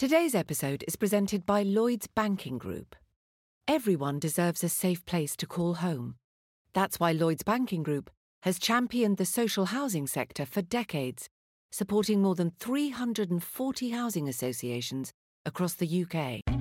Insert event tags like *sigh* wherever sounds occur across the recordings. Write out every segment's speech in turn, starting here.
Today's episode is presented by Lloyds Banking Group. Everyone deserves a safe place to call home. That's why Lloyds Banking Group has championed the social housing sector for decades, supporting more than 340 housing associations across the UK.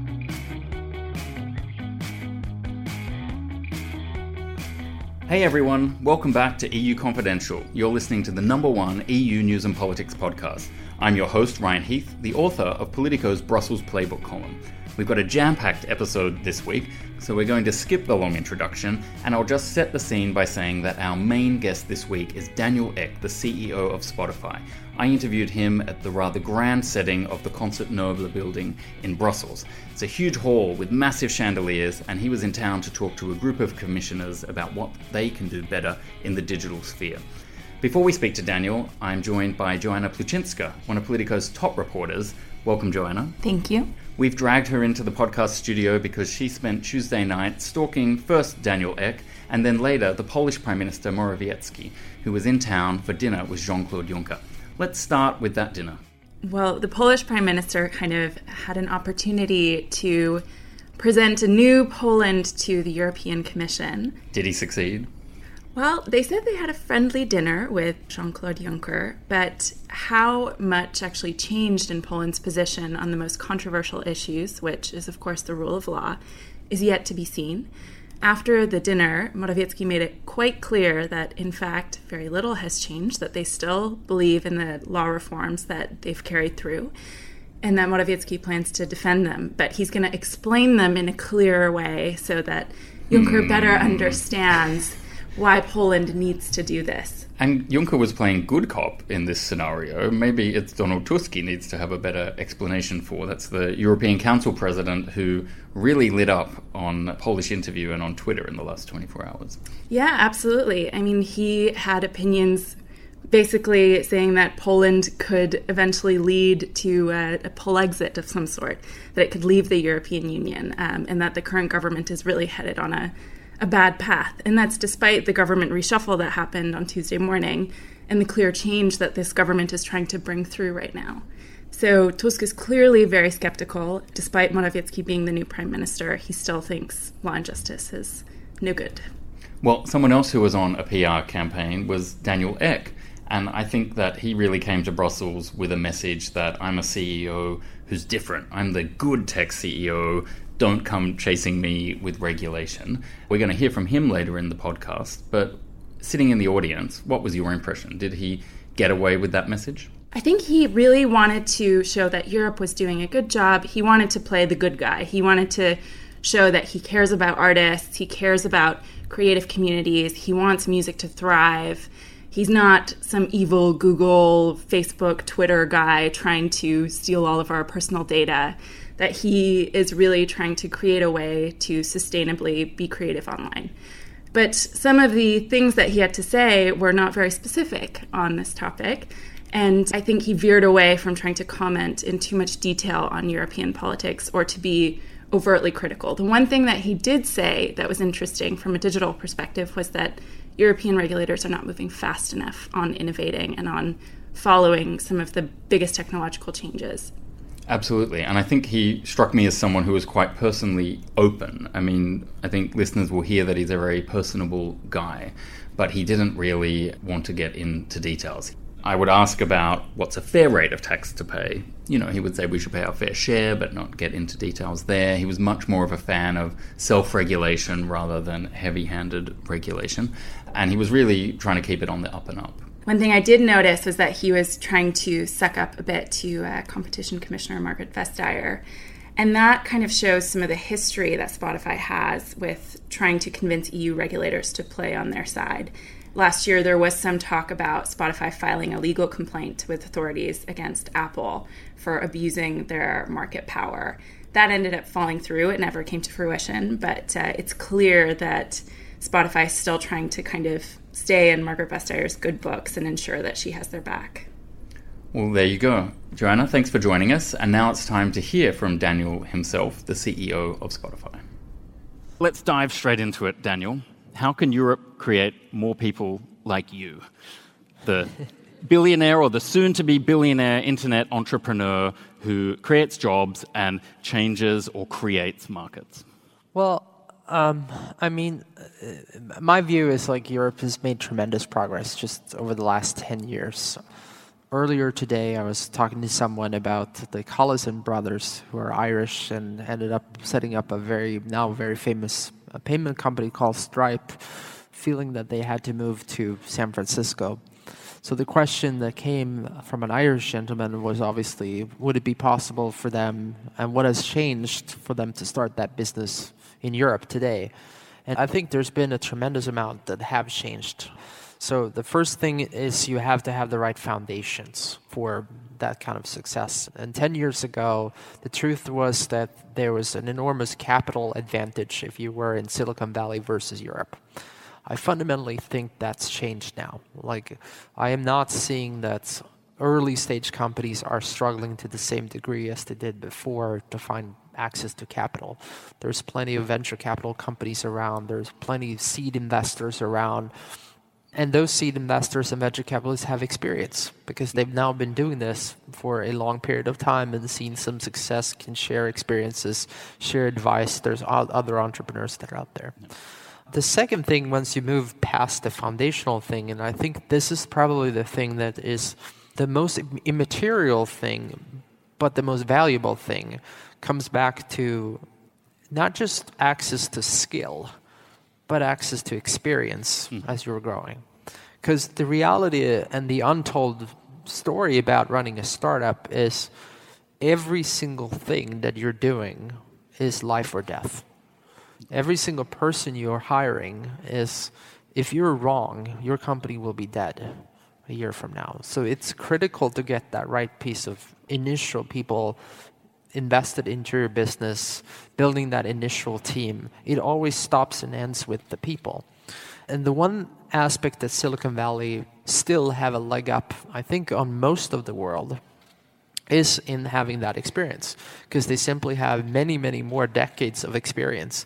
Hey everyone, welcome back to EU Confidential. You're listening to the number one EU news and politics podcast. I'm your host, Ryan Heath, the author of Politico's Brussels Playbook column. We've got a jam packed episode this week, so we're going to skip the long introduction, and I'll just set the scene by saying that our main guest this week is Daniel Ek, the CEO of Spotify. I interviewed him at the rather grand setting of the Concert Noble building in Brussels. It's a huge hall with massive chandeliers, and he was in town to talk to a group of commissioners about what they can do better in the digital sphere. Before we speak to Daniel, I'm joined by Joanna Plucinska, one of Politico's top reporters. Welcome, Joanna. Thank you. We've dragged her into the podcast studio because she spent Tuesday night stalking first Daniel Ek and then later the Polish Prime Minister Morawiecki, who was in town for dinner with Jean Claude Juncker. Let's start with that dinner. Well, the Polish prime minister kind of had an opportunity to present a new Poland to the European Commission. Did he succeed? Well, they said they had a friendly dinner with Jean Claude Juncker, but how much actually changed in Poland's position on the most controversial issues, which is, of course, the rule of law, is yet to be seen. After the dinner, Morawiecki made it quite clear that, in fact, very little has changed, that they still believe in the law reforms that they've carried through, and that Morawiecki plans to defend them. But he's going to explain them in a clearer way so that Juncker better hmm. understands why Poland needs to do this. And Juncker was playing good cop in this scenario. Maybe it's Donald Tusk he needs to have a better explanation for. That's the European Council president who really lit up on Polish interview and on Twitter in the last 24 hours. Yeah, absolutely. I mean, he had opinions basically saying that Poland could eventually lead to a, a exit of some sort, that it could leave the European Union, um, and that the current government is really headed on a a bad path. And that's despite the government reshuffle that happened on Tuesday morning and the clear change that this government is trying to bring through right now. So Tusk is clearly very skeptical. Despite Morawiecki being the new prime minister, he still thinks law and justice is no good. Well, someone else who was on a PR campaign was Daniel Ek. And I think that he really came to Brussels with a message that I'm a CEO who's different. I'm the good tech CEO don't come chasing me with regulation. We're going to hear from him later in the podcast, but sitting in the audience, what was your impression? Did he get away with that message? I think he really wanted to show that Europe was doing a good job. He wanted to play the good guy. He wanted to show that he cares about artists, he cares about creative communities, he wants music to thrive. He's not some evil Google, Facebook, Twitter guy trying to steal all of our personal data that he is really trying to create a way to sustainably be creative online. But some of the things that he had to say were not very specific on this topic. And I think he veered away from trying to comment in too much detail on European politics or to be overtly critical. The one thing that he did say that was interesting from a digital perspective was that European regulators are not moving fast enough on innovating and on following some of the biggest technological changes. Absolutely. And I think he struck me as someone who was quite personally open. I mean, I think listeners will hear that he's a very personable guy, but he didn't really want to get into details. I would ask about what's a fair rate of tax to pay. You know, he would say we should pay our fair share, but not get into details there. He was much more of a fan of self regulation rather than heavy handed regulation. And he was really trying to keep it on the up and up. One thing I did notice was that he was trying to suck up a bit to uh, Competition Commissioner Margrethe Vestager. And that kind of shows some of the history that Spotify has with trying to convince EU regulators to play on their side. last year there was some talk about Spotify filing a legal complaint with authorities against Apple for abusing their market power. That ended up falling through. It never came to fruition, but uh, it's clear that Spotify is still trying to kind of stay in Margrethe Vestager's good books and ensure that she has their back. Well, there you go. Joanna, thanks for joining us. And now it's time to hear from Daniel himself, the CEO of Spotify. Let's dive straight into it, Daniel. How can Europe create more people like you? The *laughs* billionaire or the soon to be billionaire internet entrepreneur who creates jobs and changes or creates markets? Well, um, I mean, uh, my view is like Europe has made tremendous progress just over the last 10 years. Earlier today, I was talking to someone about the Collison brothers, who are Irish and ended up setting up a very, now very famous payment company called Stripe, feeling that they had to move to San Francisco. So the question that came from an Irish gentleman was obviously, would it be possible for them, and what has changed for them to start that business in Europe today? And I think there's been a tremendous amount that have changed. So the first thing is you have to have the right foundations for that kind of success. And 10 years ago, the truth was that there was an enormous capital advantage if you were in Silicon Valley versus Europe. I fundamentally think that's changed now. Like, I am not seeing that early stage companies are struggling to the same degree as they did before to find access to capital. There's plenty of venture capital companies around, there's plenty of seed investors around and those seed investors and venture capitalists have experience because they've now been doing this for a long period of time and seen some success, can share experiences, share advice. There's other entrepreneurs that are out there. The second thing, once you move past the foundational thing, and I think this is probably the thing that is the most immaterial thing, but the most valuable thing, comes back to not just access to skill but access to experience mm. as you're growing. Because the reality and the untold story about running a startup is every single thing that you're doing is life or death. Every single person you're hiring is, if you're wrong, your company will be dead a year from now. So it's critical to get that right piece of initial people invested into your business, building that initial team, it always stops and ends with the people. And the one aspect that Silicon Valley still have a leg up, I think, on most of the world is in having that experience because they simply have many, many more decades of experience.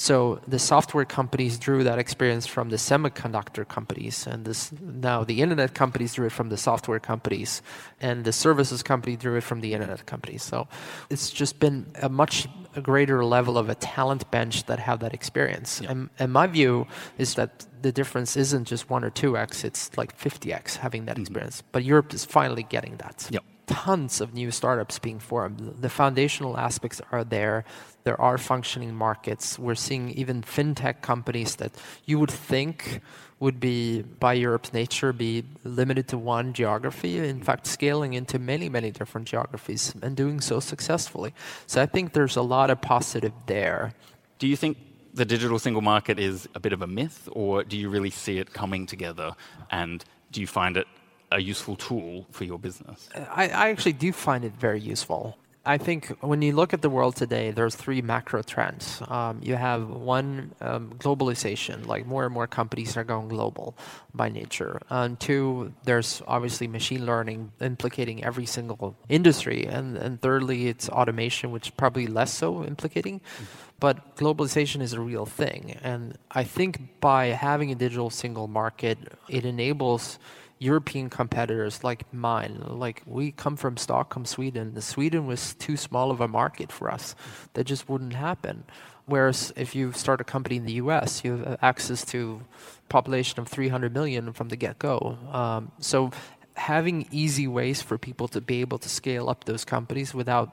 So the software companies drew that experience from the semiconductor companies, and this, now the internet companies drew it from the software companies, and the services company drew it from the internet companies. So it's just been a much greater level of a talent bench that have that experience. Yeah. And, and, my view is that the difference isn't just one or two x; it's like fifty x having that mm-hmm. experience. But Europe is finally getting that. Tons of new startups being formed. The foundational aspects are there. There are functioning markets. We're seeing even fintech companies that you would think would be, by Europe's nature, be limited to one geography. In fact, scaling into many, many different geographies and doing so successfully. So I think there's a lot of positive there. Do you think the digital single market is a bit of a myth, or do you really see it coming together? And do you find it a useful tool for your business? I, I actually do find it very useful. I think when you look at the world today, there's three macro trends. Um, you have one, um, globalization, like more and more companies are going global by nature. And two, there's obviously machine learning implicating every single industry. And, and thirdly, it's automation, which is probably less so implicating. Mm-hmm. But globalization is a real thing. And I think by having a digital single market, it enables European competitors like mine, like we come from Stockholm, Sweden. Sweden was too small of a market for us. That just wouldn't happen. Whereas if you start a company in the U.S., you have access to population of 300 million from the get-go. Um, so having easy ways for people to be able to scale up those companies without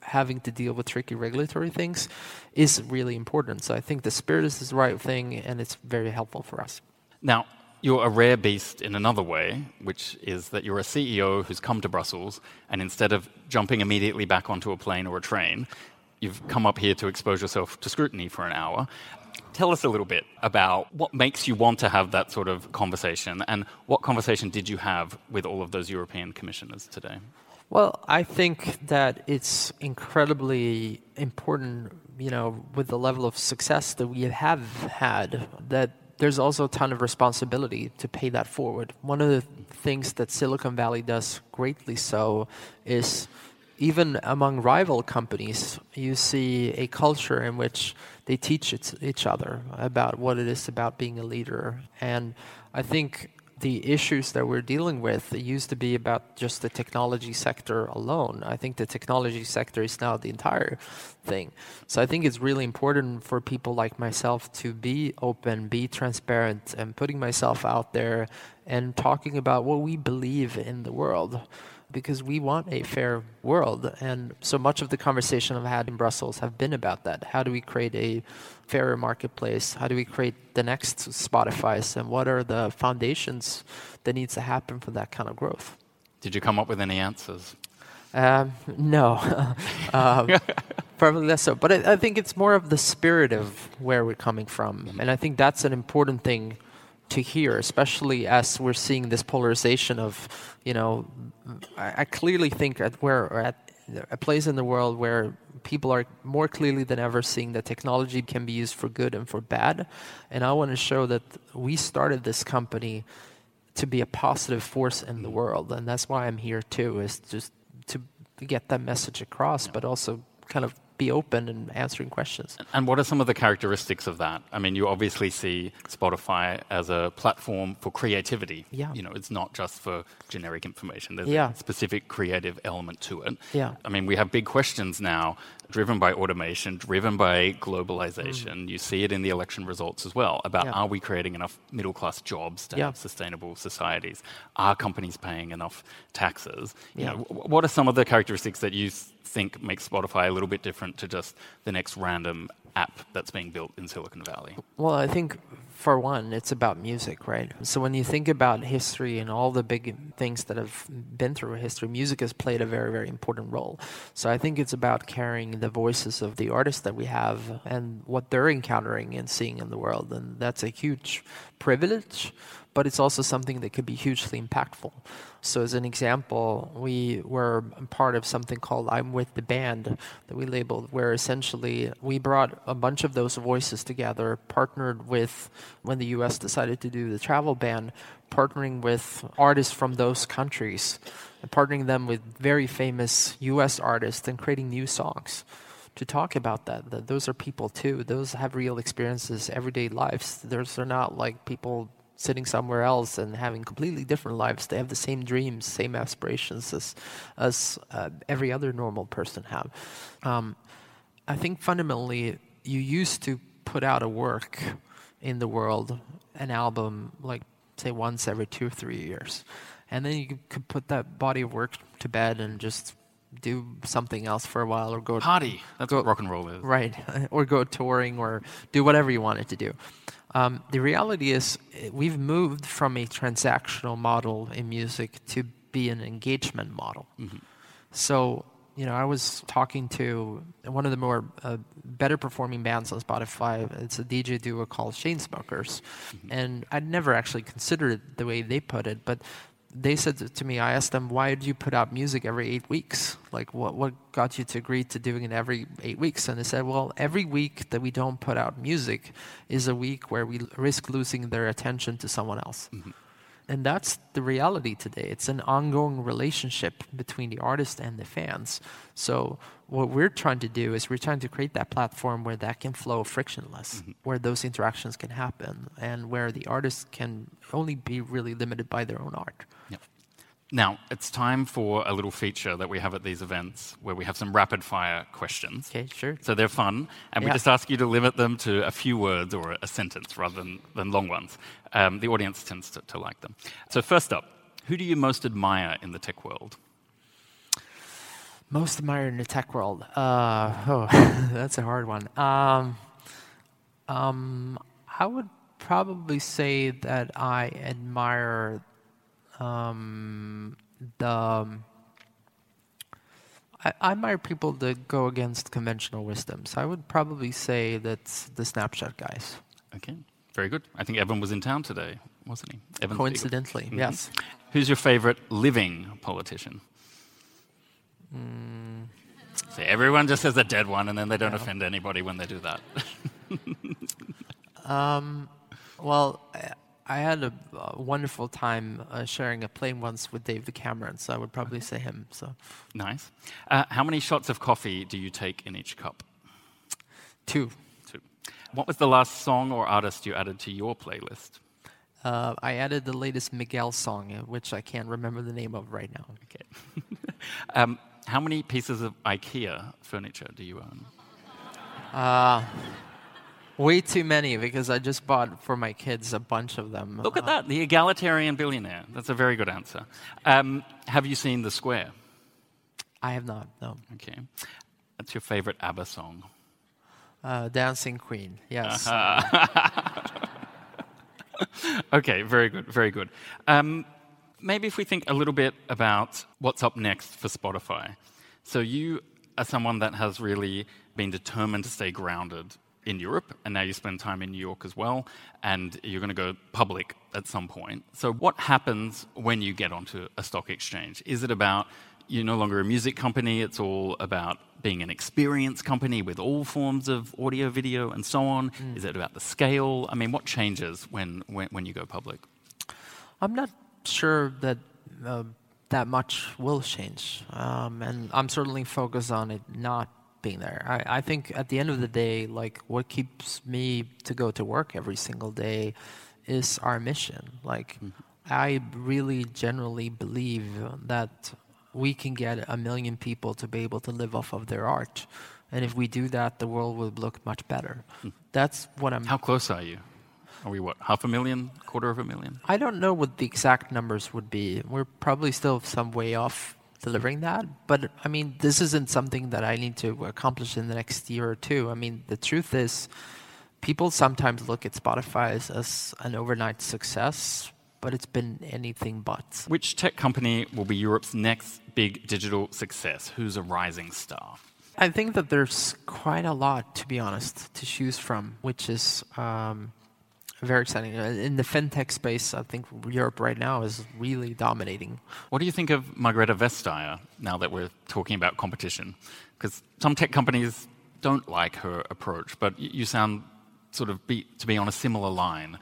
having to deal with tricky regulatory things is really important. So I think the spirit is the right thing, and it's very helpful for us. Now, you're a rare beast in another way, which is that you're a CEO who's come to Brussels, and instead of jumping immediately back onto a plane or a train, you've come up here to expose yourself to scrutiny for an hour. Tell us a little bit about what makes you want to have that sort of conversation and what conversation did you have with all of those European commissioners today? Well, I think that it's incredibly important, you know, with the level of success that we have had, that there's also a ton of responsibility to pay that forward. One of the things that Silicon Valley does greatly so is even among rival companies, you see a culture in which they teach each other about what it is about being a leader. And I think the issues that we're dealing with used to be about just the technology sector alone. I think the technology sector is now the entire thing. So I think it's really important for people like myself to be open, be transparent, and putting myself out there and talking about what we believe in the world because we want a fair world. And so much of the conversation I've had in Brussels have been about that. How do we create a fairer marketplace? How do we create the next Spotify's? And what are the foundations that needs to happen for that kind of growth? Did you come up with any answers? Um, no, *laughs* um, *laughs* probably less so. But I, I, think it's more of the spirit of where we're coming from, and I think that's an important thing to hear, especially as we're seeing this polarization of, you know, I, I clearly think that we're at a place in the world where people are more clearly than ever seeing that technology can be used for good and for bad. And I want to show that we started this company to be a positive force in the world. And that's why I'm here too, is just to get that message across, but also kind of be open and answering questions. And what are some of the characteristics of that? I mean, you obviously see Spotify as a platform for creativity. Yeah. You know, it's not just for generic information. There's yeah. a specific creative element to it. Yeah. I mean, we have big questions now driven by automation, driven by globalization. Mm. You see it in the election results as well about yeah. are we creating enough middle class jobs to yeah. have sustainable societies? Are companies paying enough taxes? You know, what are some of the characteristics that you think makes Spotify a little bit different to just the next random app that's being built in Silicon Valley? Well, I think for one, it's about music, right? So when you think about history and all the big things that have been through history, music has played a very, very important role. So I think it's about carrying the voices of the artists that we have and what they're encountering and seeing in the world. And that's a huge privilege, but it's also something that could be hugely impactful. So, as an example, we were part of something called I'm With the Banned that we labeled, where essentially we brought a bunch of those voices together, partnered with when the US decided to do the travel ban, partnering with artists from those countries, and partnering them with very famous US artists and creating new songs to talk about that. That those are people too. Those have real experiences, everyday lives. Those are not like people sitting somewhere else and having completely different lives. They have the same dreams, same aspirations as as uh, every other normal person have. Um, I think fundamentally, you used to put out a work in the world, an album, like say once every two or three years, and then you could put that body of work to bed and just do something else for a while or go party. That's go, what rock and roll is, right? *laughs* or go touring or do whatever you wanted to do. Um, the reality is, eh, we've moved from a transactional model in music to be an engagement model. Mm-hmm. So, you know, I was talking to one of the more uh, better performing bands on Spotify. It's a DJ duo called Chainsmokers, mm-hmm. and I'd never actually considered it the way they put it, but they said to me, I asked them, why do you put out music every eight weeks? Like, what, what got you to agree to doing it every eight weeks? And they said, well, every week that we don't put out music is a week where we risk losing their attention to someone else. Mm-hmm. And that's the reality today. It's an ongoing relationship between the artist and the fans. So, what we're trying to do is we're trying to create that platform where that can flow frictionless, mm-hmm. where those interactions can happen, and where the artist can only be really limited by their own art. Now, it's time for a little feature that we have at these events where we have some rapid fire questions. Okay, sure. So they're fun, and yeah. we just ask you to limit them to a few words or a sentence rather than, than long ones. Um, the audience tends to, to like them. So, first up, who do you most admire in the tech world? Most admire in the tech world? Uh, oh, *laughs* that's a hard one. Um, um, I would probably say that I admire um, the I, I admire people that go against conventional wisdoms. I would probably say that's the Snapchat guys. Okay, very good. I think Evan was in town today, wasn't he? Evan Coincidentally, mm-hmm. yes. Who's your favorite living politician? Mm. See, everyone just says a dead one, and then they don't yeah. offend anybody when they do that. *laughs* um, well, I had a, a wonderful time uh, sharing a plane once with David Cameron, so I would probably say him. So nice. Uh, how many shots of coffee do you take in each cup? Two. Two. What was the last song or artist you added to your playlist? Uh, I added the latest Miguel song, uh, which I can't remember the name of right now. Okay. *laughs* um, how many pieces of IKEA furniture do you own? Uh, Way too many because I just bought for my kids a bunch of them. Look at that, the egalitarian billionaire. That's a very good answer. Um, have you seen The Square? I have not, no. Okay. What's your favorite ABBA song? Uh, Dancing Queen, yes. Uh-huh. *laughs* okay, very good, very good. Um, maybe if we think a little bit about what's up next for Spotify. So you are someone that has really been determined to stay grounded in Europe, and now you spend time in New York as well, and you're going to go public at some point. So, what happens when you get onto a stock exchange? Is it about you're no longer a music company, it's all about being an experience company with all forms of audio, video, and so on? Mm. Is it about the scale? I mean, what changes when, when, when you go public? I'm not sure that. Uh, that much will change, um, and I'm certainly focused on it not being there. I, I think at the end of the day, like what keeps me to go to work every single day is our mission. Like mm-hmm. I really generally believe that we can get a million people to be able to live off of their art. And if we do that, the world will look much better. Mm. That's what I'm. How close are you? Are we what, half a million, quarter of a million? I don't know what the exact numbers would be. We're probably still some way off delivering that. But I mean, this isn't something that I need to accomplish in the next year or two. I mean, the truth is, people sometimes look at Spotify as, as an overnight success, but it's been anything but. Which tech company will be Europe's next big digital success? Who's a rising star? I think that there's quite a lot, to be honest, to choose from, which is um, very exciting. Uh, in the fintech space, I think Europe right now is really dominating. What do you think of Margrethe Vestager now that we're talking about competition? Because some tech companies don't like her approach, but you sound sort of be, to be on a similar line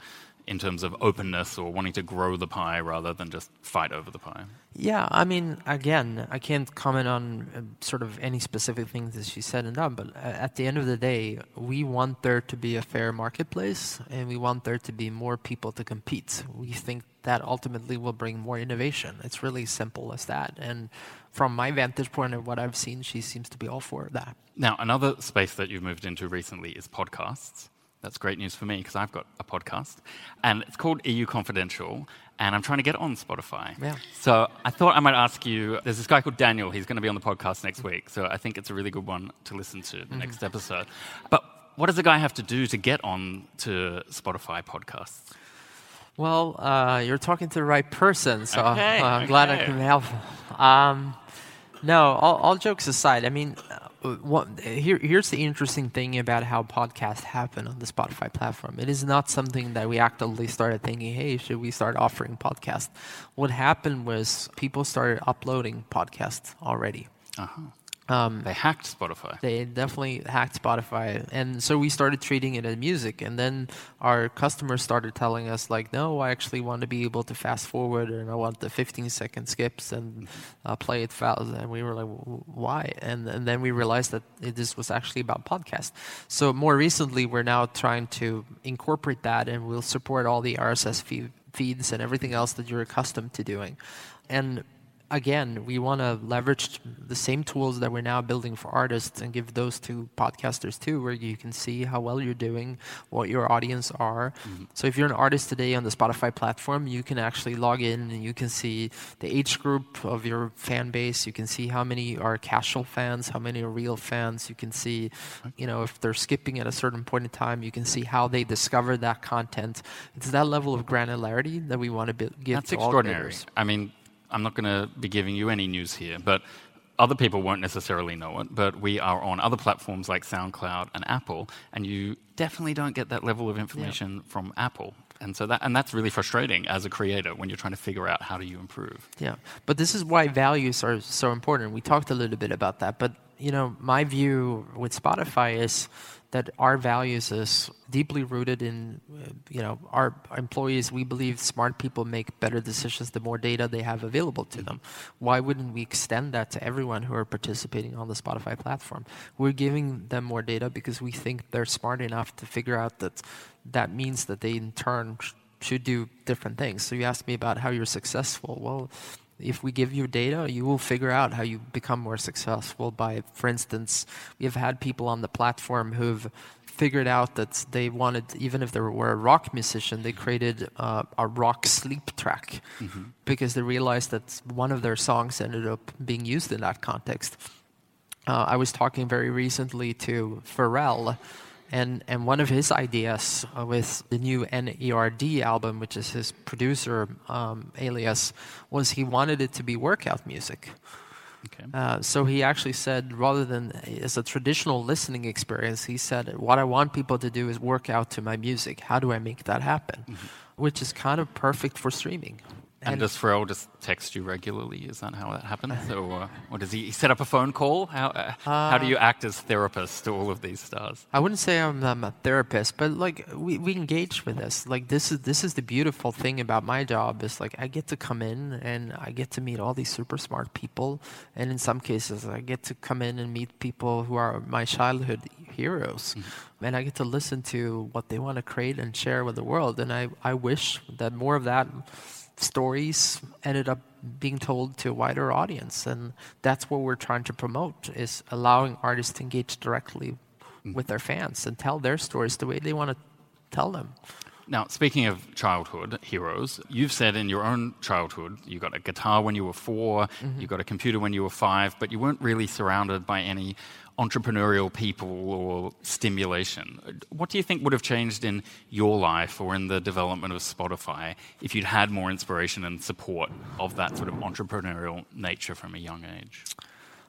in terms of openness or wanting to grow the pie rather than just fight over the pie? Yeah, I mean, again, I can't comment on uh, sort of any specific things that she said and done, but at the end of the day, we want there to be a fair marketplace and we want there to be more people to compete. We think that ultimately will bring more innovation. It's really simple as that. And from my vantage point of what I've seen, she seems to be all for that. Now, another space that you've moved into recently is podcasts. That's great news for me because I've got a podcast, and it's called EU Confidential, and I'm trying to get on Spotify. Yeah. So I thought I might ask you. There's this guy called Daniel. He's going to be on the podcast next week, so I think it's a really good one to listen to the mm-hmm. next episode. But what does a guy have to do to get on to Spotify podcasts? Well, uh, you're talking to the right person, so okay, uh, I'm okay. glad I can help. Um, no, all, all, jokes aside, I mean, here, here's the interesting thing about how podcasts happen on the Spotify platform. It is not something that we actively started thinking, hey, should we start offering podcasts? What happened was people started uploading podcasts already. Uh-huh. Um, they hacked Spotify. They definitely hacked Spotify, and so we started treating it as music. And then our customers started telling us, like, "No, I actually want to be able to fast forward, and I want the 15 second skips and uh, play it fast." And we were like, "Why?" And, and then we realized that it, this was actually about podcast. So more recently, we're now trying to incorporate that, and we'll support all the RSS feed, feeds and everything else that you're accustomed to doing. And again, we want to leverage the same tools that we're now building for artists and give those to podcasters too, where you can see how well you're doing, what your audience are. Mm-hmm. So if you're an artist today on the Spotify platform, you can actually log in and you can see the age group of your fan base. You can see how many are casual fans, how many are real fans. You can see, you know, if they're skipping at a certain point in time, you can see how they discover that content. It's that level of granularity that we want to be- give That's to extraordinary. I mean, I'm not going to be giving you any news here, but other people won't necessarily know it, but we are on other platforms like SoundCloud and Apple, and you definitely don't get that level of information yeah. from Apple. And so that and that's really frustrating as a creator when you're trying to figure out how do you improve. Yeah. But this is why values are so important. We talked a little bit about that, but you know, my view with Spotify is that our values is deeply rooted in, uh, you know, our employees. We believe smart people make better decisions the more data they have available to them. Why wouldn't we extend that to everyone who are participating on the Spotify platform? We're giving them more data because we think they're smart enough to figure out that that means that they in turn should do different things. So you asked me about how you're successful. Well, if we give you data, you will figure out how you become more successful by, for instance, we have had people on the platform who've figured out that they wanted, even if they were a rock musician, they created uh, a rock sleep track mm-hmm. because they realized that one of their songs ended up being used in that context. Uh, I was talking very recently to Pharrell and, and one of his ideas uh, with the new NERD album, which is his producer um, alias, was he wanted it to be workout music. Okay. Uh, so he actually said, rather than as a traditional listening experience, he said, what I want people to do is work out to my music. How do I make that happen? Mm-hmm. Which is kind of perfect for streaming. And, and does Pharrell just text you regularly? Is that how that happens? or, or does he set up a phone call? How, uh, how do you uh, act as therapist to all of these stars? I wouldn't say I'm, I'm, a therapist, but like we, we engage with this. Like this is this is the beautiful thing about my job is like I get to come in and I get to meet all these super smart people, and in some cases I get to come in and meet people who are my childhood heroes. Mm-hmm. And I get to listen to what they want to create and share with the world. And I, I wish that more of that stories ended up being told to a wider audience and that's what we're trying to promote is allowing artists to engage directly mm. with their fans and tell their stories the way they want to tell them now, speaking of childhood heroes, you've said in your own childhood you got a guitar when you were 4 mm-hmm. you got a computer when you were five, but you weren't really surrounded by any entrepreneurial people or stimulation. What do you think would have changed in your life or in the development of Spotify if you'd had more inspiration and support of that sort of entrepreneurial nature from a young age?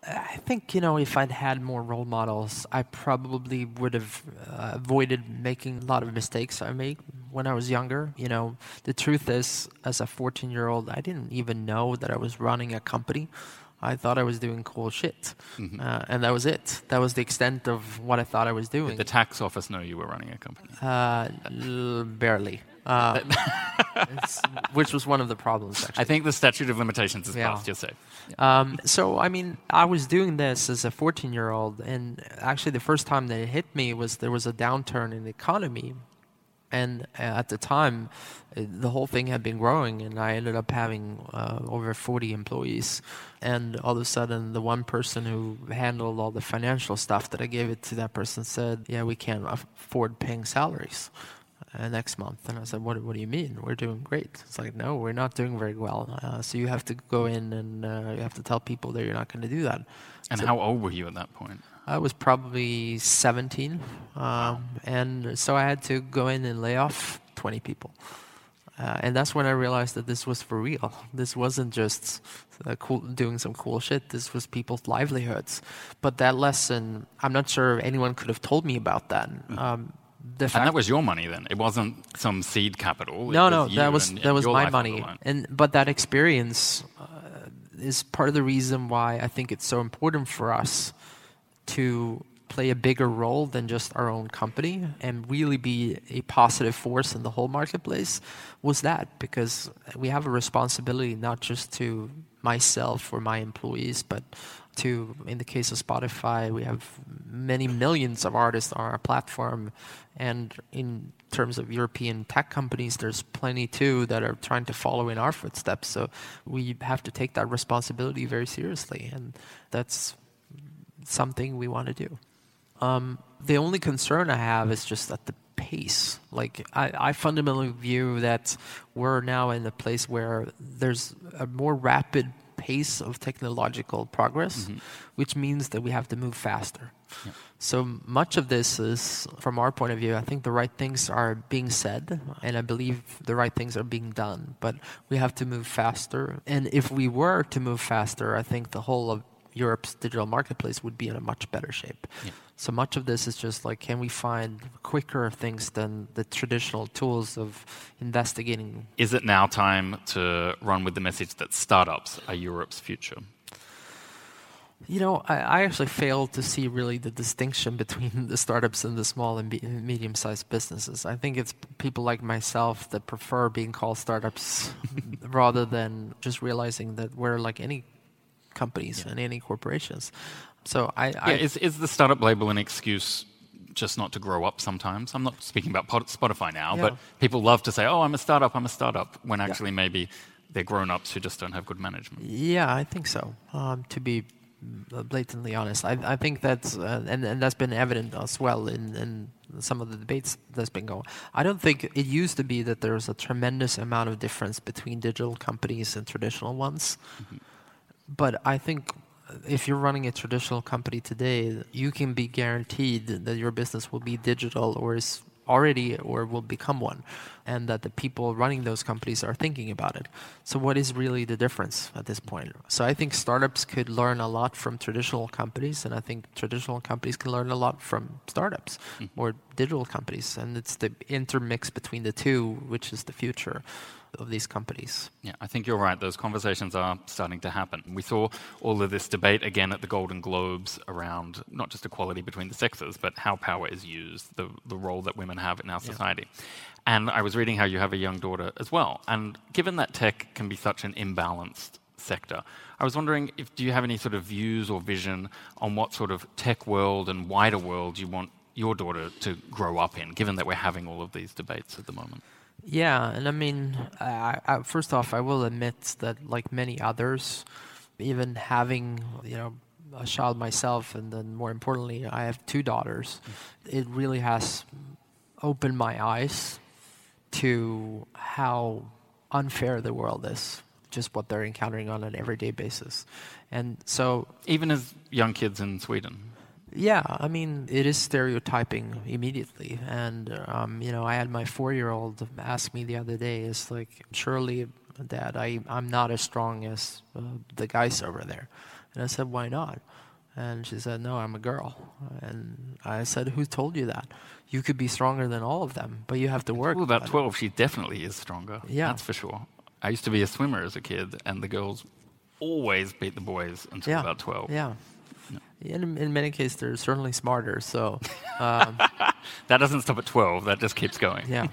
I think, you know, if I'd had more role models, I probably would have uh, avoided making a lot of mistakes I made when I was younger. You know, the truth is, as a 14 year old, I didn't even know that I was running a company. I thought I was doing cool shit. Mm-hmm. Uh, and that was it. That was the extent of what I thought I was doing. Did the tax office know you were running a company? Uh, l- barely. Uh, *laughs* which was one of the problems, actually. I think the statute of limitations is yeah. passed, you're safe. Um, so, I mean, I was doing this as a 14 year old, and actually, the first time that it hit me was there was a downturn in the economy and uh, at the time, the whole thing had been growing, and I ended up having uh, over 40 employees. And all of a sudden, the one person who handled all the financial stuff that I gave it to, that person said, "Yeah, we can't afford paying salaries." Uh, next month. And I said, what, what do you mean? We're doing great. It's like, no, we're not doing very well. Uh, so you have to go in and uh, you have to tell people that you're not going to do that. And so how old were you at that point? I was probably 17, um, and so I had to go in and lay off 20 people. Uh, and that's when I realized that this was for real. This wasn't just uh, cool, doing some cool shit. This was people's livelihoods. But that lesson, I'm not sure anyone could have told me about that. Mm. Um, and that was your money then. It wasn't some seed capital. No, no, that was that was my money. And but that experience uh, is part of the reason why I think it's so important for us to play a bigger role than just our own company and really be a positive force in the whole marketplace was that because we have a responsibility not just to myself or my employees but to in the case of Spotify we have many millions of artists on our platform and in terms of European tech companies there's plenty too that are trying to follow in our footsteps so we have to take that responsibility very seriously and that's something we want to do. Um, the only concern I have is just at the pace. Like I, I, fundamentally view that we're now in a place where there's a more rapid pace of technological progress, mm-hmm. which means that we have to move faster. Yeah. So much of this is, from our point of view, I think the right things are being said, and I believe the right things are being done. But we have to move faster. And if we were to move faster, I think the whole of Europe's digital marketplace would be in a much better shape. Yeah. So much of this is just like, can we find quicker things than the traditional tools of investigating? Is it now time to run with the message that startups are Europe's future? You know, I, I, actually fail to see really the distinction *laughs* between the startups and the small and medium sized businesses. I think it's people like myself that prefer being called startups *laughs* rather than just realizing that we're like any companies yeah. and any corporations. So I. I yeah, is, is the startup label an excuse just not to grow up sometimes. I'm not speaking about Spotify now, yeah. but people love to say, oh, I'm a startup, I'm a startup, when actually yeah. maybe they're grown ups who just don't have good management. Yeah, I think so. Um, to be blatantly honest. I, I think that's uh, and, and that's been evident as well in, in some of the debates that's been going. I don't think it used to be that there was a tremendous amount of difference between digital companies and traditional ones, mm-hmm. But I think if you're running a traditional company today, you can be guaranteed that your business will be digital or is already or will become one, and that the people running those companies are thinking about it. So, what is really the difference at this point? So, I think startups could learn a lot from traditional companies, and I think traditional companies can learn a lot from startups mm. or digital companies, and it's the intermix between the two which is the future of these companies. Yeah, I think you're right. Those conversations are starting to happen. We saw all of this debate again at the Golden Globes around not just equality between the sexes, but how power is used, the, the role that women have in our society. Yeah. And I was reading how you have a young daughter as well. And given that tech can be such an imbalanced sector, I was wondering if do you have any sort of views or vision on what sort of tech world and wider world you want your daughter to grow up in, given that we're having all of these debates at the moment? Yeah, and I mean, I, I, first off, I will admit that, like many others, even having you know a child myself, and then more importantly, I have two daughters. It really has opened my eyes to how unfair the world is, just what they're encountering on an everyday basis, and so even as young kids in Sweden. Yeah, I mean, it is stereotyping immediately. And, um, you know, I had my four year old ask me the other day, it's like, surely, Dad, I, I'm not as strong as uh, the guys over there. And I said, why not? And she said, no, I'm a girl. And I said, who told you that? You could be stronger than all of them, but you have to work. Well, about 12, she definitely is stronger. Yeah. That's for sure. I used to be a swimmer as a kid, and the girls always beat the boys until yeah. about 12. Yeah. In, in many cases, they're certainly smarter. So *laughs* um, that doesn't stop at 12. That just keeps going. yeah.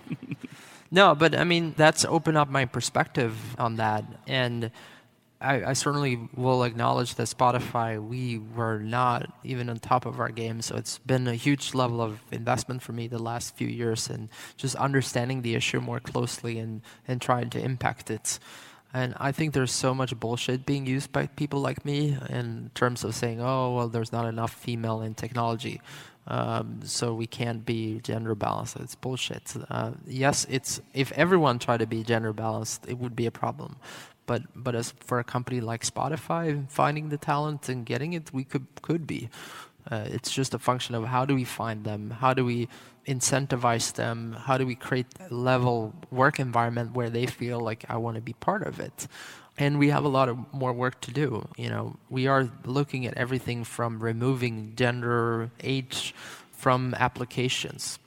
No, but I mean, that's opened up my perspective on that. And I, I, certainly will acknowledge that Spotify, we were not even on top of our game. So it's been a huge level of investment for me the last few years and just understanding the issue more closely and, and trying to impact it. And I think there's so much bullshit being used by people like me in terms of saying, oh, well, there's not enough female in technology. Um, so we can't be gender balanced. It's bullshit. Uh, yes, it's if everyone tried to be gender balanced, it would be a problem. But but as for a company like Spotify, finding the talent and getting it, we could could be. Uh, it's just a function of how do we find them? How do we incentivize them? How do we create a level work environment where they feel like I want to be part of it? And we have a lot of more work to do. You know, we are looking at everything from removing gender, age from applications.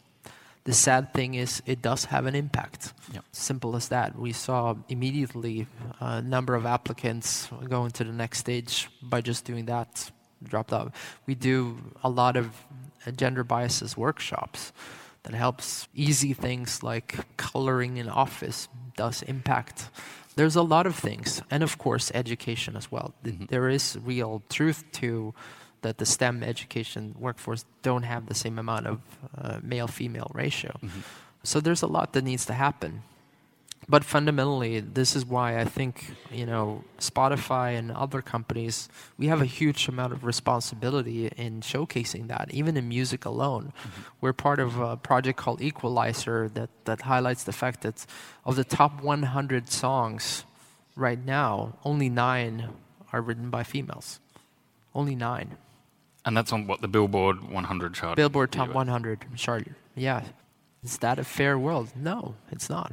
The sad thing is, it does have an impact. Yep. Simple as that. We saw immediately a number of applicants going to the next stage by just doing that dropped out. We do a lot of gender biases workshops that helps easy things like coloring in office does impact there's a lot of things and of course education as well mm-hmm. there is real truth to that the stem education workforce don't have the same amount of uh, male female ratio mm-hmm. so there's a lot that needs to happen but fundamentally, this is why I think you know Spotify and other companies we have a huge amount of responsibility in showcasing that. Even in music alone, mm-hmm. we're part of a project called Equalizer that that highlights the fact that of the top 100 songs right now, only nine are written by females. Only nine. And that's on what the Billboard 100 chart. Billboard Top 100 chart. Yeah. Is that a fair world? No, it's not.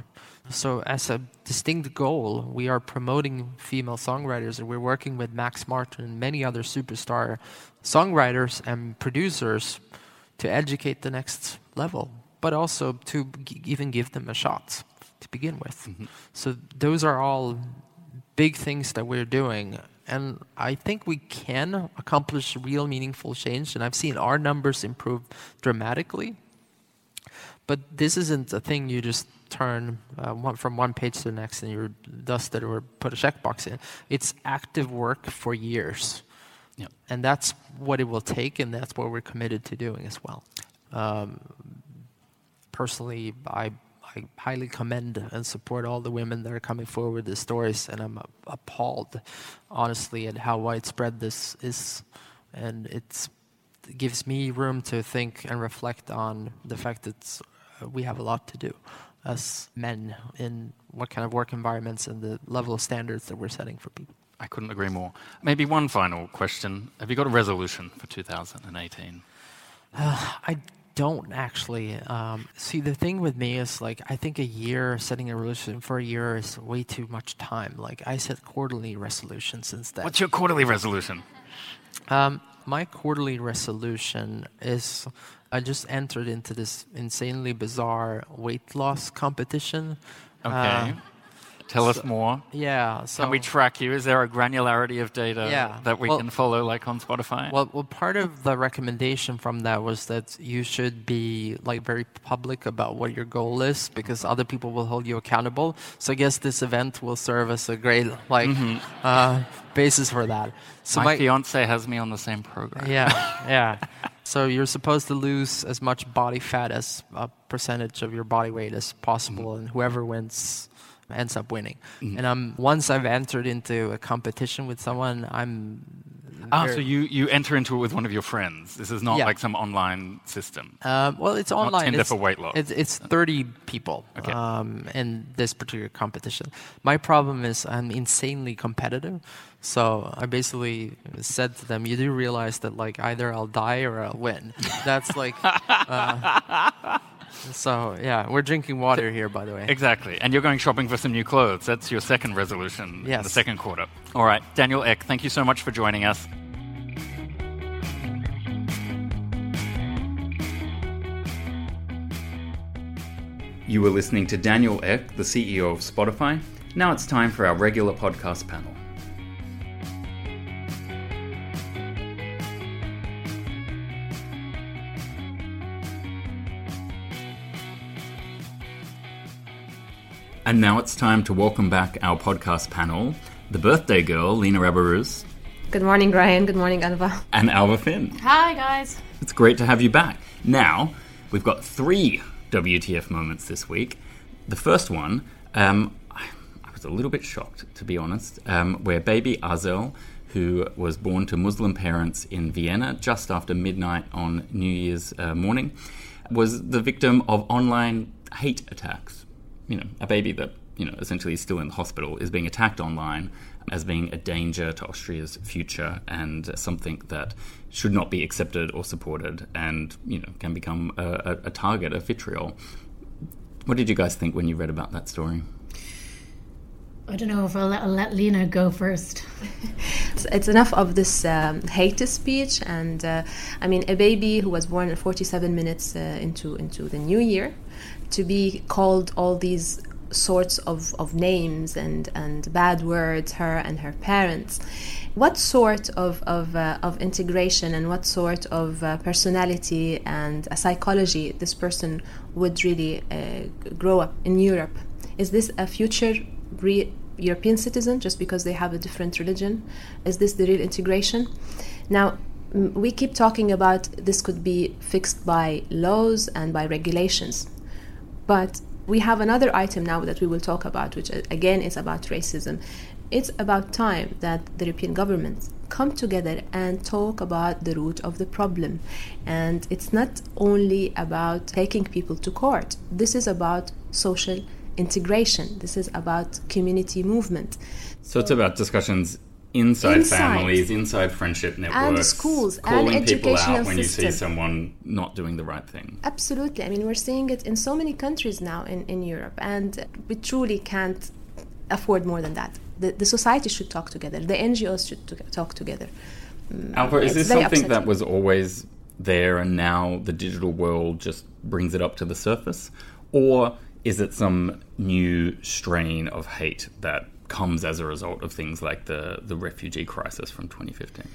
So, as a distinct goal, we are promoting female songwriters, and we're working with Max Martin and many other superstar songwriters and producers to educate the next level, but also to g- even give them a shot to begin with. Mm-hmm. So, those are all big things that we're doing. And I think we can accomplish real meaningful change. And I've seen our numbers improve dramatically. But this isn't a thing you just turn uh, one, from one page to the next and you're dusted or put a checkbox in. It's active work for years. And that's what it will take, and that's what we're committed to doing as well. Um, personally, I, I highly commend and support all the women that are coming forward with these stories, and I'm appalled, honestly, at how widespread this is. And it gives me room to think and reflect on the fact that uh, we have a lot to do as men in what kind of work environments and the level of standards that we're setting for people. I couldn't agree more. Maybe one final question. Have you got a resolution for 2018? Uh, I don't actually. Um, see, the thing with me is like, I think a year, setting a resolution for a year is way too much time. Like, I set quarterly resolutions instead. What's your quarterly resolution? Um, my quarterly resolution is I just entered into this insanely bizarre weight loss competition. Okay. Uh, Tell so, us more. Yeah. So can we track you? Is there a granularity of data yeah, that we well, can follow, like on Spotify? Well, well, part of the recommendation from that was that you should be like very public about what your goal is, because other people will hold you accountable. So I guess this event will serve as a great like mm-hmm. uh, basis for that. So my, my fiance has me on the same program. Yeah, *laughs* yeah. So you're supposed to lose as much body fat as a percentage of your body weight as possible, mm-hmm. and whoever wins ends up winning. Mm-hmm. And um, once I've entered into a competition with someone, I'm. Ah, so you, you enter into it with one of your friends. This is not yeah. like some online system. Uh, well, it's online. Not Tinder it's, for weight loss. It's, it's 30 people okay. um, in this particular competition. My problem is I'm insanely competitive. So I basically said to them, "You do realize that like either I'll die or I'll win." That's like. Uh, *laughs* so yeah, we're drinking water here, by the way. Exactly, and you're going shopping for some new clothes. That's your second resolution yes. in the second quarter. All right, Daniel Ek, thank you so much for joining us. You were listening to Daniel Ek, the CEO of Spotify. Now it's time for our regular podcast panel. And now it's time to welcome back our podcast panel, the birthday girl, Lena Abaruz. Good morning, Ryan. Good morning, Alva. And Alva Finn. Hi, guys. It's great to have you back. Now, we've got three WTF moments this week. The first one, um, I was a little bit shocked, to be honest, um, where baby Asel, who was born to Muslim parents in Vienna just after midnight on New Year's uh, morning, was the victim of online hate attacks you know, a baby that, you know, essentially is still in the hospital is being attacked online as being a danger to Austria's future and something that should not be accepted or supported and, you know, can become a, a, a target of vitriol. What did you guys think when you read about that story? I don't know if I'll let, I'll let Lena go first. *laughs* it's, it's, enough of this um, hate speech, and uh, I mean, a baby who was born 47 minutes uh, into into the new year, to be called all these sorts of, of names and, and bad words, her and her parents. What sort of, of, uh, of integration and what sort of uh, personality and uh, psychology this person would really uh, grow up in Europe? Is this a future re- European citizen just because they have a different religion? Is this the real integration? Now, we keep talking about this could be fixed by laws and by regulations but we have another item now that we will talk about, which uh, again is about racism. It's about time that the European governments come together and talk about the root of the problem. And it's not only about taking people to court, this is about social integration, this is about community movement. So, so it's about discussions inside, Inside. families, inside friendship networks, and schools, and calling people out when you see someone not doing the right thing. Absolutely. I mean, we're seeing it in so many countries now in, in Europe, and we truly can't afford more than that. The, the society should talk together, the NGOs should to- talk together. Mm, Alva, is this something that was always there and now the digital world just brings it up to the surface? Or is it some new strain of hate that comes as a result of things like the, the refugee crisis from 2015?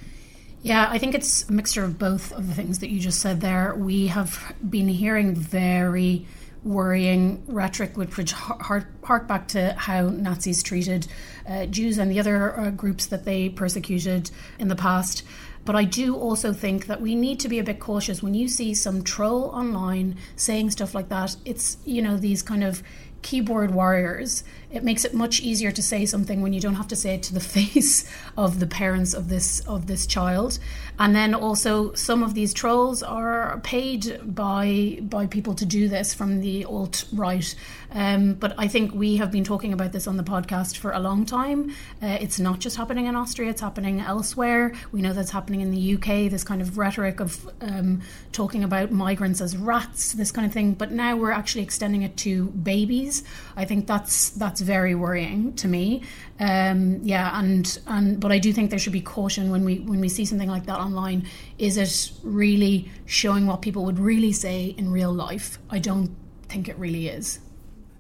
Yeah, I think it's a mixture of both of the things that you just said there. We have been hearing very worrying rhetoric, hark, hark back to how Nazis treated uh, Jews and the other uh, groups that they persecuted in the past. But I do also think that we need to be a bit cautious when you see some troll online saying stuff like that. It's, you know, these kind of keyboard warriors. It makes it much easier to say something when you don't have to say it to the *laughs* face of the parents of this of this child. And then also some of these trolls are paid by by people to do this from the alt right. Um, but I think we have been talking about this on the podcast for a long time. Uh, it's not just happening in Austria; it's happening elsewhere. We know that's happening in the UK. This kind of rhetoric of um, talking about migrants as rats, this kind of thing. But now we're actually extending it to babies. I think that's that's very worrying to me. Um, yeah, and and but I do think there should be caution when we when we see something like that online. Is it really showing what people would really say in real life? I don't think it really is.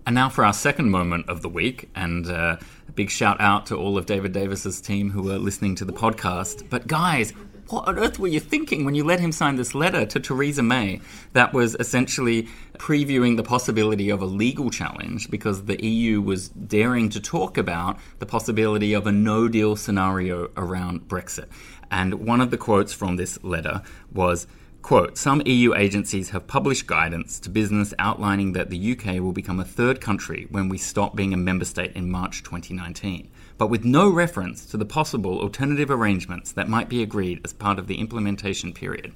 And now for our second moment of the week, and uh, a big shout out to all of David Davis's team who are listening to the podcast. But guys, what on earth were you thinking when you let him sign this letter to Theresa May that was essentially previewing the possibility of a legal challenge because the EU was daring to talk about the possibility of a no deal scenario around Brexit? And one of the quotes from this letter was Quote, some EU agencies have published guidance to business outlining that the UK will become a third country when we stop being a member state in March 2019, but with no reference to the possible alternative arrangements that might be agreed as part of the implementation period.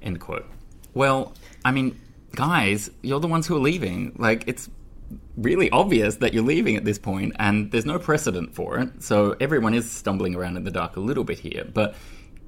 End quote. Well, I mean, guys, you're the ones who are leaving. Like, it's really obvious that you're leaving at this point, and there's no precedent for it. So everyone is stumbling around in the dark a little bit here. But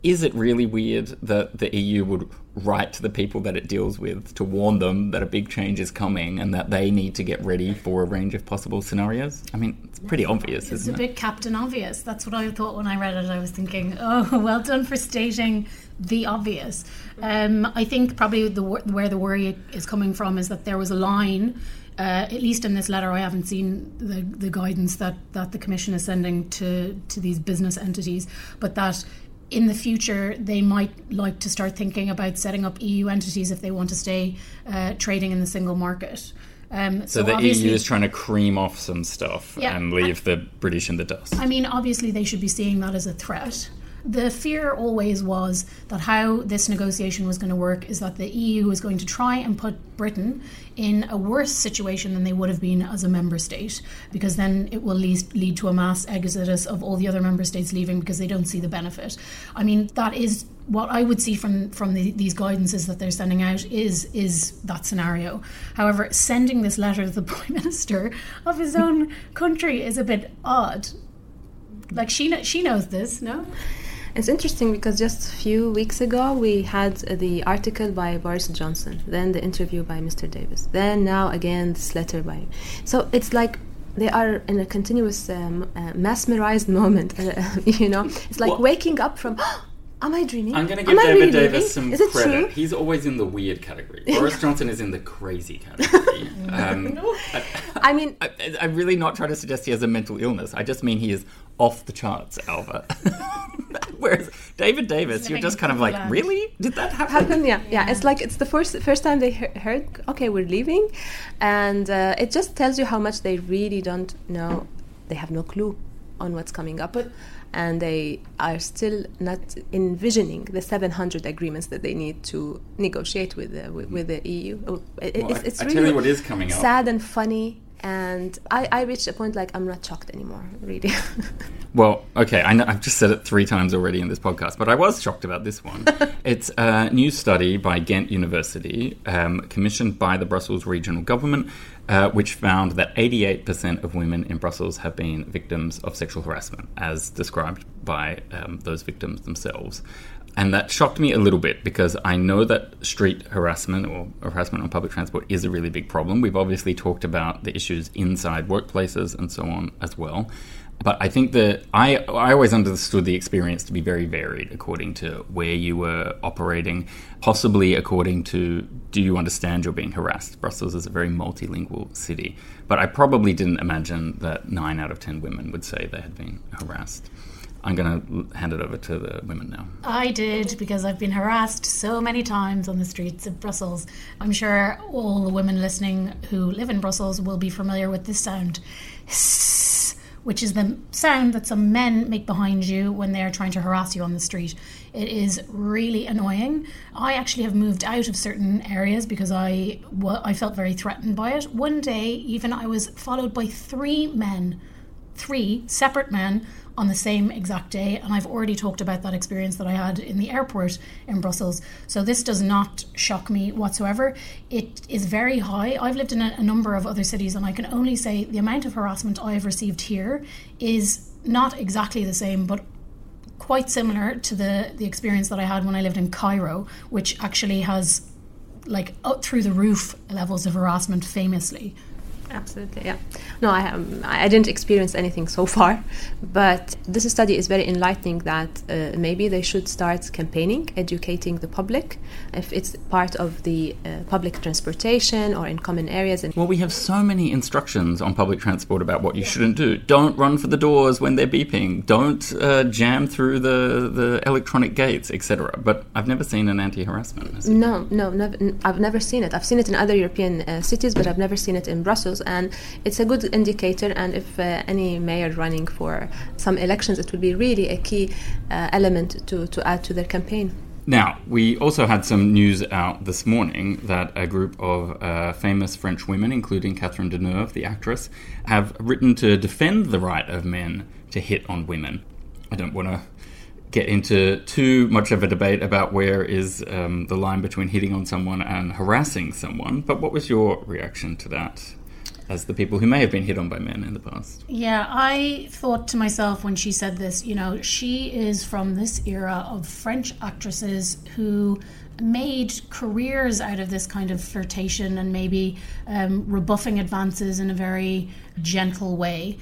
is it really weird that the EU would write to the people that it deals with to warn them that a big change is coming and that they need to get ready for a range of possible scenarios? I mean, it's pretty obvious, It's a isn't it? It's a bit Captain Obvious. That's what I thought when I read it. I was thinking, oh, *laughs* well done for stating the obvious. Um, I think probably the where the worry is coming from is that there was a line. Uh, at least in this letter, I haven't seen the, the guidance that, that the Commission is sending to, to these business entities, but that in the future they might like to start thinking about setting up EU entities if they want to stay uh, trading in the single market. Um, So the EU is trying to cream off some stuff Yeah. and leave the British in the dust. I mean, obviously, they should be seeing that as a threat. The fear always was that how this negotiation was going to work is that the EU was going to try and put Britain in a worse situation than they would have been as a member state, because then it will lead, lead to a mass exodus of all the other member states leaving because they don't see the benefit. I mean, that is what I would see from from the, these guidances that they're sending out is is that scenario. However, sending this letter to the *laughs* prime minister of his own country is a bit odd. Like she she knows this, no? It's interesting because just a few weeks ago we had uh, the article by Boris Johnson, then the interview by Mr. Davis, then now again this letter by. So it's like they are in a continuous um, uh, mesmerized *laughs* moment. Uh, *laughs* you know, it's like What? waking up from. *gasps* Am I dreaming? I'm going to give I David really Davis dreaming? some Is it credit. true? He's always in the weird category. *laughs* Boris Johnson is in the crazy category. um, I, I mean, I, I'm really not trying to suggest he has a mental illness. I just mean he is off the charts, Alva. *laughs* Whereas David Davis, you're just kind of like, Poland. really? Did that happen? happen yeah yeah it's like it's the first first time they he- heard okay we're leaving and uh, it just tells you how much they really don't know they have no clue on what's coming up and they are still not envisioning the 700 agreements that they need to negotiate with the, with, with the EU. Oh, it- Well, it's I- it's I really tell you what is coming up. sad and funny, and I, I reached a point like I'm not shocked anymore, really. *laughs* Well, okay, I know, I've just said it three times already in this podcast, but I was shocked about this one. *laughs* it's a new study by Ghent University, um, commissioned by the Brussels regional government, uh, which found that 88% of women in Brussels have been victims of sexual harassment, as described by um, those victims themselves. And that shocked me a little bit because I know that street harassment or harassment on public transport is a really big problem. We've obviously talked about the issues inside workplaces and so on as well. But I think that I, I always understood the experience to be very varied according to where you were operating, possibly according to do you understand you're being harassed. Brussels is a very multilingual city. But I probably didn't imagine that nine out of ten women would say they had been harassed. I'm going to hand it over to the women now. I did because I've been harassed so many times on the streets of Brussels. I'm sure all the women listening who live in Brussels will be familiar with this sound, which is the sound that some men make behind you when they're trying to harass you on the street. It is really annoying. I actually have moved out of certain areas because I I felt very threatened by it. One day, even I was followed by three men, three separate men on the same exact day. And I've already talked about that experience that I had in the airport in Brussels. So this does not shock me whatsoever. It is very high. I've lived in a, a number of other cities, and I can only say the amount of harassment I've received here is not exactly the same, but quite similar to the the experience that I had when I lived in Cairo, which actually has like up through the roof levels of harassment famously. Absolutely, yeah. No, I, um, I didn't experience anything so far, but this study is very enlightening that uh, maybe they should start campaigning, educating the public, if it's part of the uh, public transportation or in common areas. And well, we have so many instructions on public transport about what you shouldn't do. Don't run for the doors when they're beeping. Don't uh, jam through the, the electronic gates, etc. But I've never seen an anti-harassment. No, no, never, I've never seen it. I've seen it in other European uh, cities, but I've never seen it in Brussels and it's a good indicator. And if uh, any mayor running for some elections, it would be really a key uh, element to, to add to their campaign. Now, we also had some news out this morning that a group of uh, famous French women, including Catherine Deneuve, the actress, have written to defend the right of men to hit on women. I don't want to get into too much of a debate about where is um, the line between hitting on someone and harassing someone, but what was your reaction to that? As the people who may have been hit on by men in the past. Yeah, I thought to myself when she said this, you know, she is from this era of French actresses who made careers out of this kind of flirtation and maybe um, rebuffing advances in a very gentle way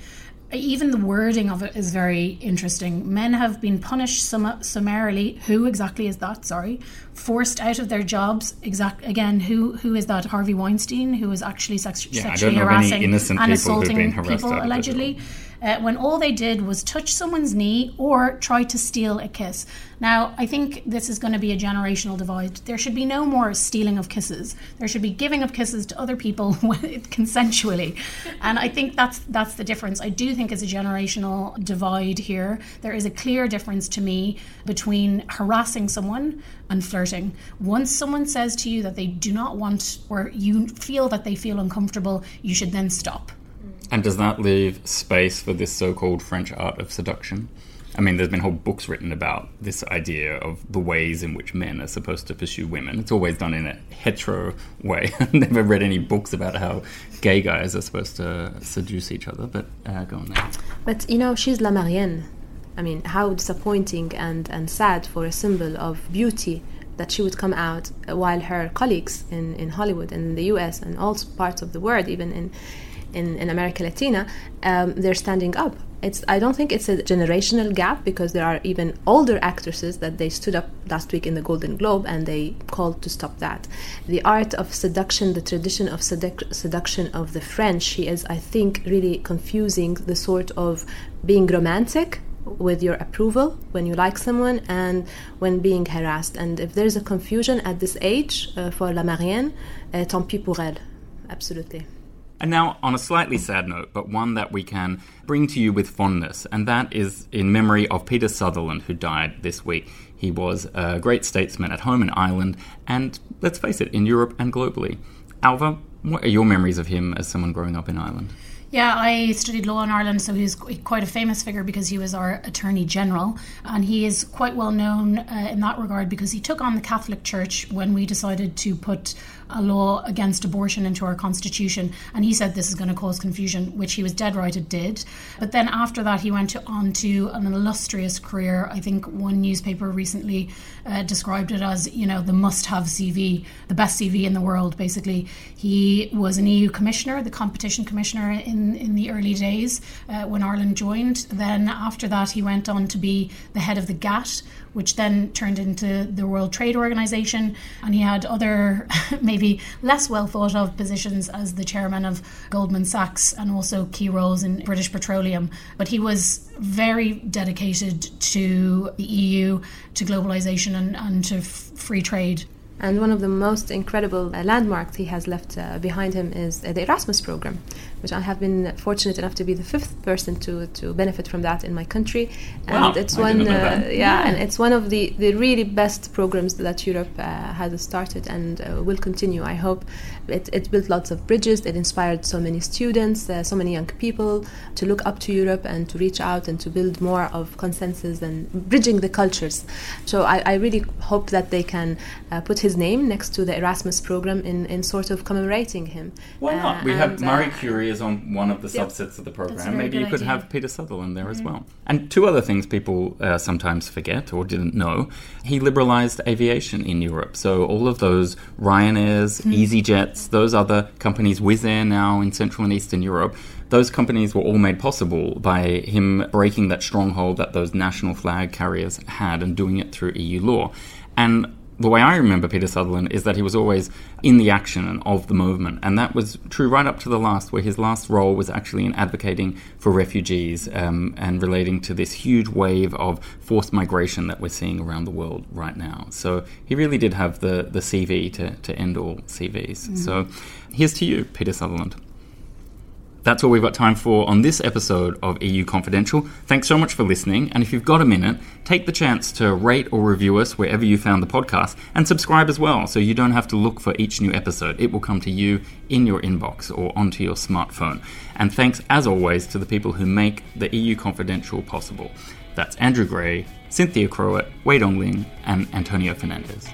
even the wording of it is very interesting. Men have been punished sum- summarily. Who exactly is that? Sorry, forced out of their jobs. Exact again. Who who is that? Harvey Weinstein, who was actually sex- yeah, sexually harassing and assaulting people allegedly uh, when all they did was touch someone's knee or try to steal a kiss. Now, I think this is going to be a generational divide. There should be no more stealing of kisses. There should be giving of kisses to other people *laughs* consensually, and I think that's that's the difference. I do think it's a generational divide here. There is a clear difference to me between harassing someone and flirting. Once someone says to you that they do not want or you feel that they feel uncomfortable, you should then stop and does that leave space for this so called French art of seduction? I mean, there's been whole books written about this idea of the ways in which men are supposed to pursue women. It's always done in a hetero way. *laughs* I've never read any books about how gay guys are supposed to seduce each other, but uh, go on there. But, you know, she's La Marianne. I mean, how disappointing and, and sad for a symbol of beauty that she would come out while her colleagues in, in Hollywood and in the US and all parts of the world, even in in, in America Latina, um, they're standing up. It's, I don't think it's a generational gap because there are even older actresses that they stood up last week in the Golden Globe and they called to stop that. The art of seduction, the tradition of sedu- seduction of the French, she is, I think, really confusing the sort of being romantic with your approval when you like someone and when being harassed. And if there's a confusion at this age uh, for La Marianne, uh, tant pis pour elle. Absolutely. And now, on a slightly sad note, but one that we can bring to you with fondness, and that is in memory of Peter Sutherland, who died this week. He was a great statesman at home in Ireland, and let's face it, in Europe and globally. Alva, what are your memories of him as someone growing up in Ireland? Yeah, I studied law in Ireland, so he's quite a famous figure because he was our Attorney General. And he is quite well known uh, in that regard because he took on the Catholic Church when we decided to put a law against abortion into our constitution. And he said this is going to cause confusion, which he was dead right it did. But then after that, he went to, on to an illustrious career. I think one newspaper recently uh, described it as, you know, the must have CV, the best CV in the world, basically. He was an EU commissioner, the competition commissioner in in, in the early days uh, when Ireland joined. Then after that, he went on to be the head of the GATT, which then turned into the World Trade Organization. And he had other, *laughs* maybe less well thought of positions as the chairman of Goldman Sachs and also key roles in British Petroleum. But he was very dedicated to the EU, to globalization, and, and to f- free trade. And one of the most incredible uh, landmarks he has left uh, behind him is uh, the Erasmus program, which I have been fortunate enough to be the fifth person to, to benefit from that in my country. And wow, it's I one, yeah, yeah, and it's one of the, the really best programs that Europe uh, has started and uh, will continue. I hope it, it built lots of bridges. It inspired so many students, uh, so many young people to look up to Europe and to reach out and to build more of consensus and bridging the cultures. So I, I really hope that they can put his name next to the Erasmus program in, in sort of commemorating him. Why not? we have Marie Curie is on one of the Yep. subsets of the program. Maybe you could idea. have Peter Sutherland there as well. And two other things people uh, sometimes forget or didn't know. He liberalized aviation in Europe. So all of those Ryanairs, EasyJets, those other companies, Wizz Air now in Central and Eastern Europe, those companies were all made possible by him breaking that stronghold that those national flag carriers had and doing it through EU law. And the way I remember Peter Sutherland is that he was always in the action and of the movement. And that was true right up to the last, where his last role was actually in advocating for refugees um, and relating to this huge wave of forced migration that we're seeing around the world right now. So he really did have the, the CV to, to end all CVs. So here's to you, Peter Sutherland. That's all we've got time for on this episode of EU Confidential. Thanks so much for listening. And if you've got a minute, take the chance to rate or review us wherever you found the podcast and subscribe as well so you don't have to look for each new episode. It will come to you in your inbox or onto your smartphone. And thanks, as always, to the people who make the EU Confidential possible. That's Andrew Gray, Cynthia Kroet, Wade Ongling, and Antonio Fernandez.